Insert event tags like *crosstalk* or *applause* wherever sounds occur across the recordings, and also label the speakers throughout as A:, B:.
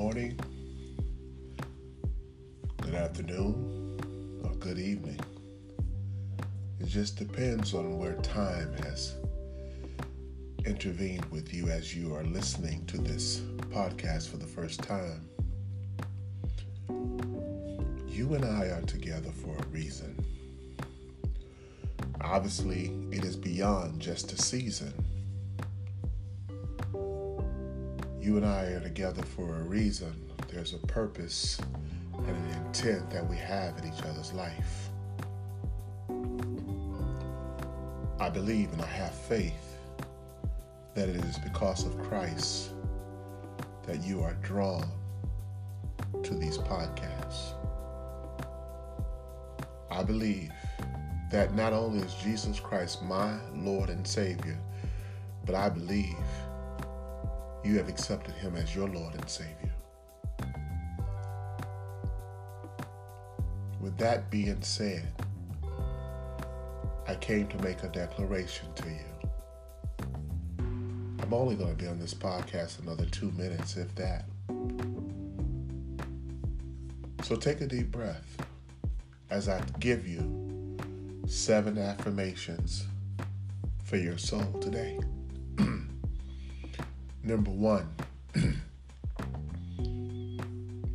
A: morning, good afternoon, or good evening. It just depends on where time has intervened with you as you are listening to this podcast for the first time. You and I are together for a reason. Obviously, it is beyond just a season. You and I are together for a reason. There's a purpose and an intent that we have in each other's life. I believe and I have faith that it is because of Christ that you are drawn to these podcasts. I believe that not only is Jesus Christ my Lord and Savior, but I believe you have accepted him as your Lord and Savior. With that being said, I came to make a declaration to you. I'm only going to be on this podcast another two minutes, if that. So take a deep breath as I give you seven affirmations for your soul today. *clears throat* Number one, *clears throat*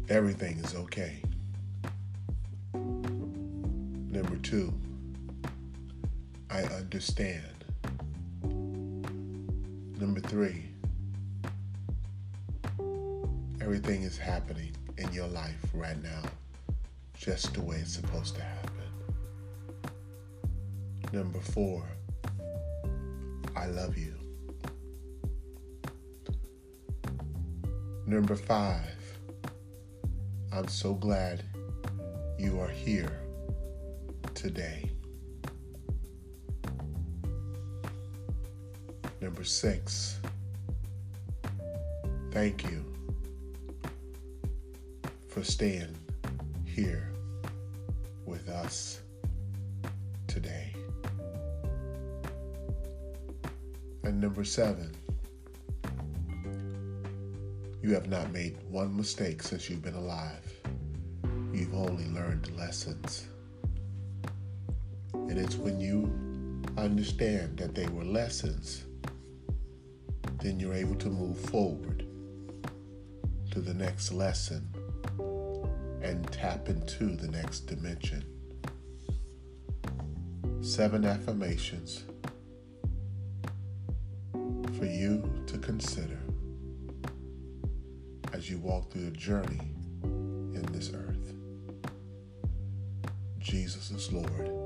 A: everything is okay. Number two, I understand. Number three, everything is happening in your life right now just the way it's supposed to happen. Number four, I love you. Number five, I'm so glad you are here today. Number six, thank you for staying here with us today. And number seven, you have not made one mistake since you've been alive. You've only learned lessons. And it's when you understand that they were lessons, then you're able to move forward to the next lesson and tap into the next dimension. Seven affirmations for you to consider walk through the journey in this earth. Jesus is Lord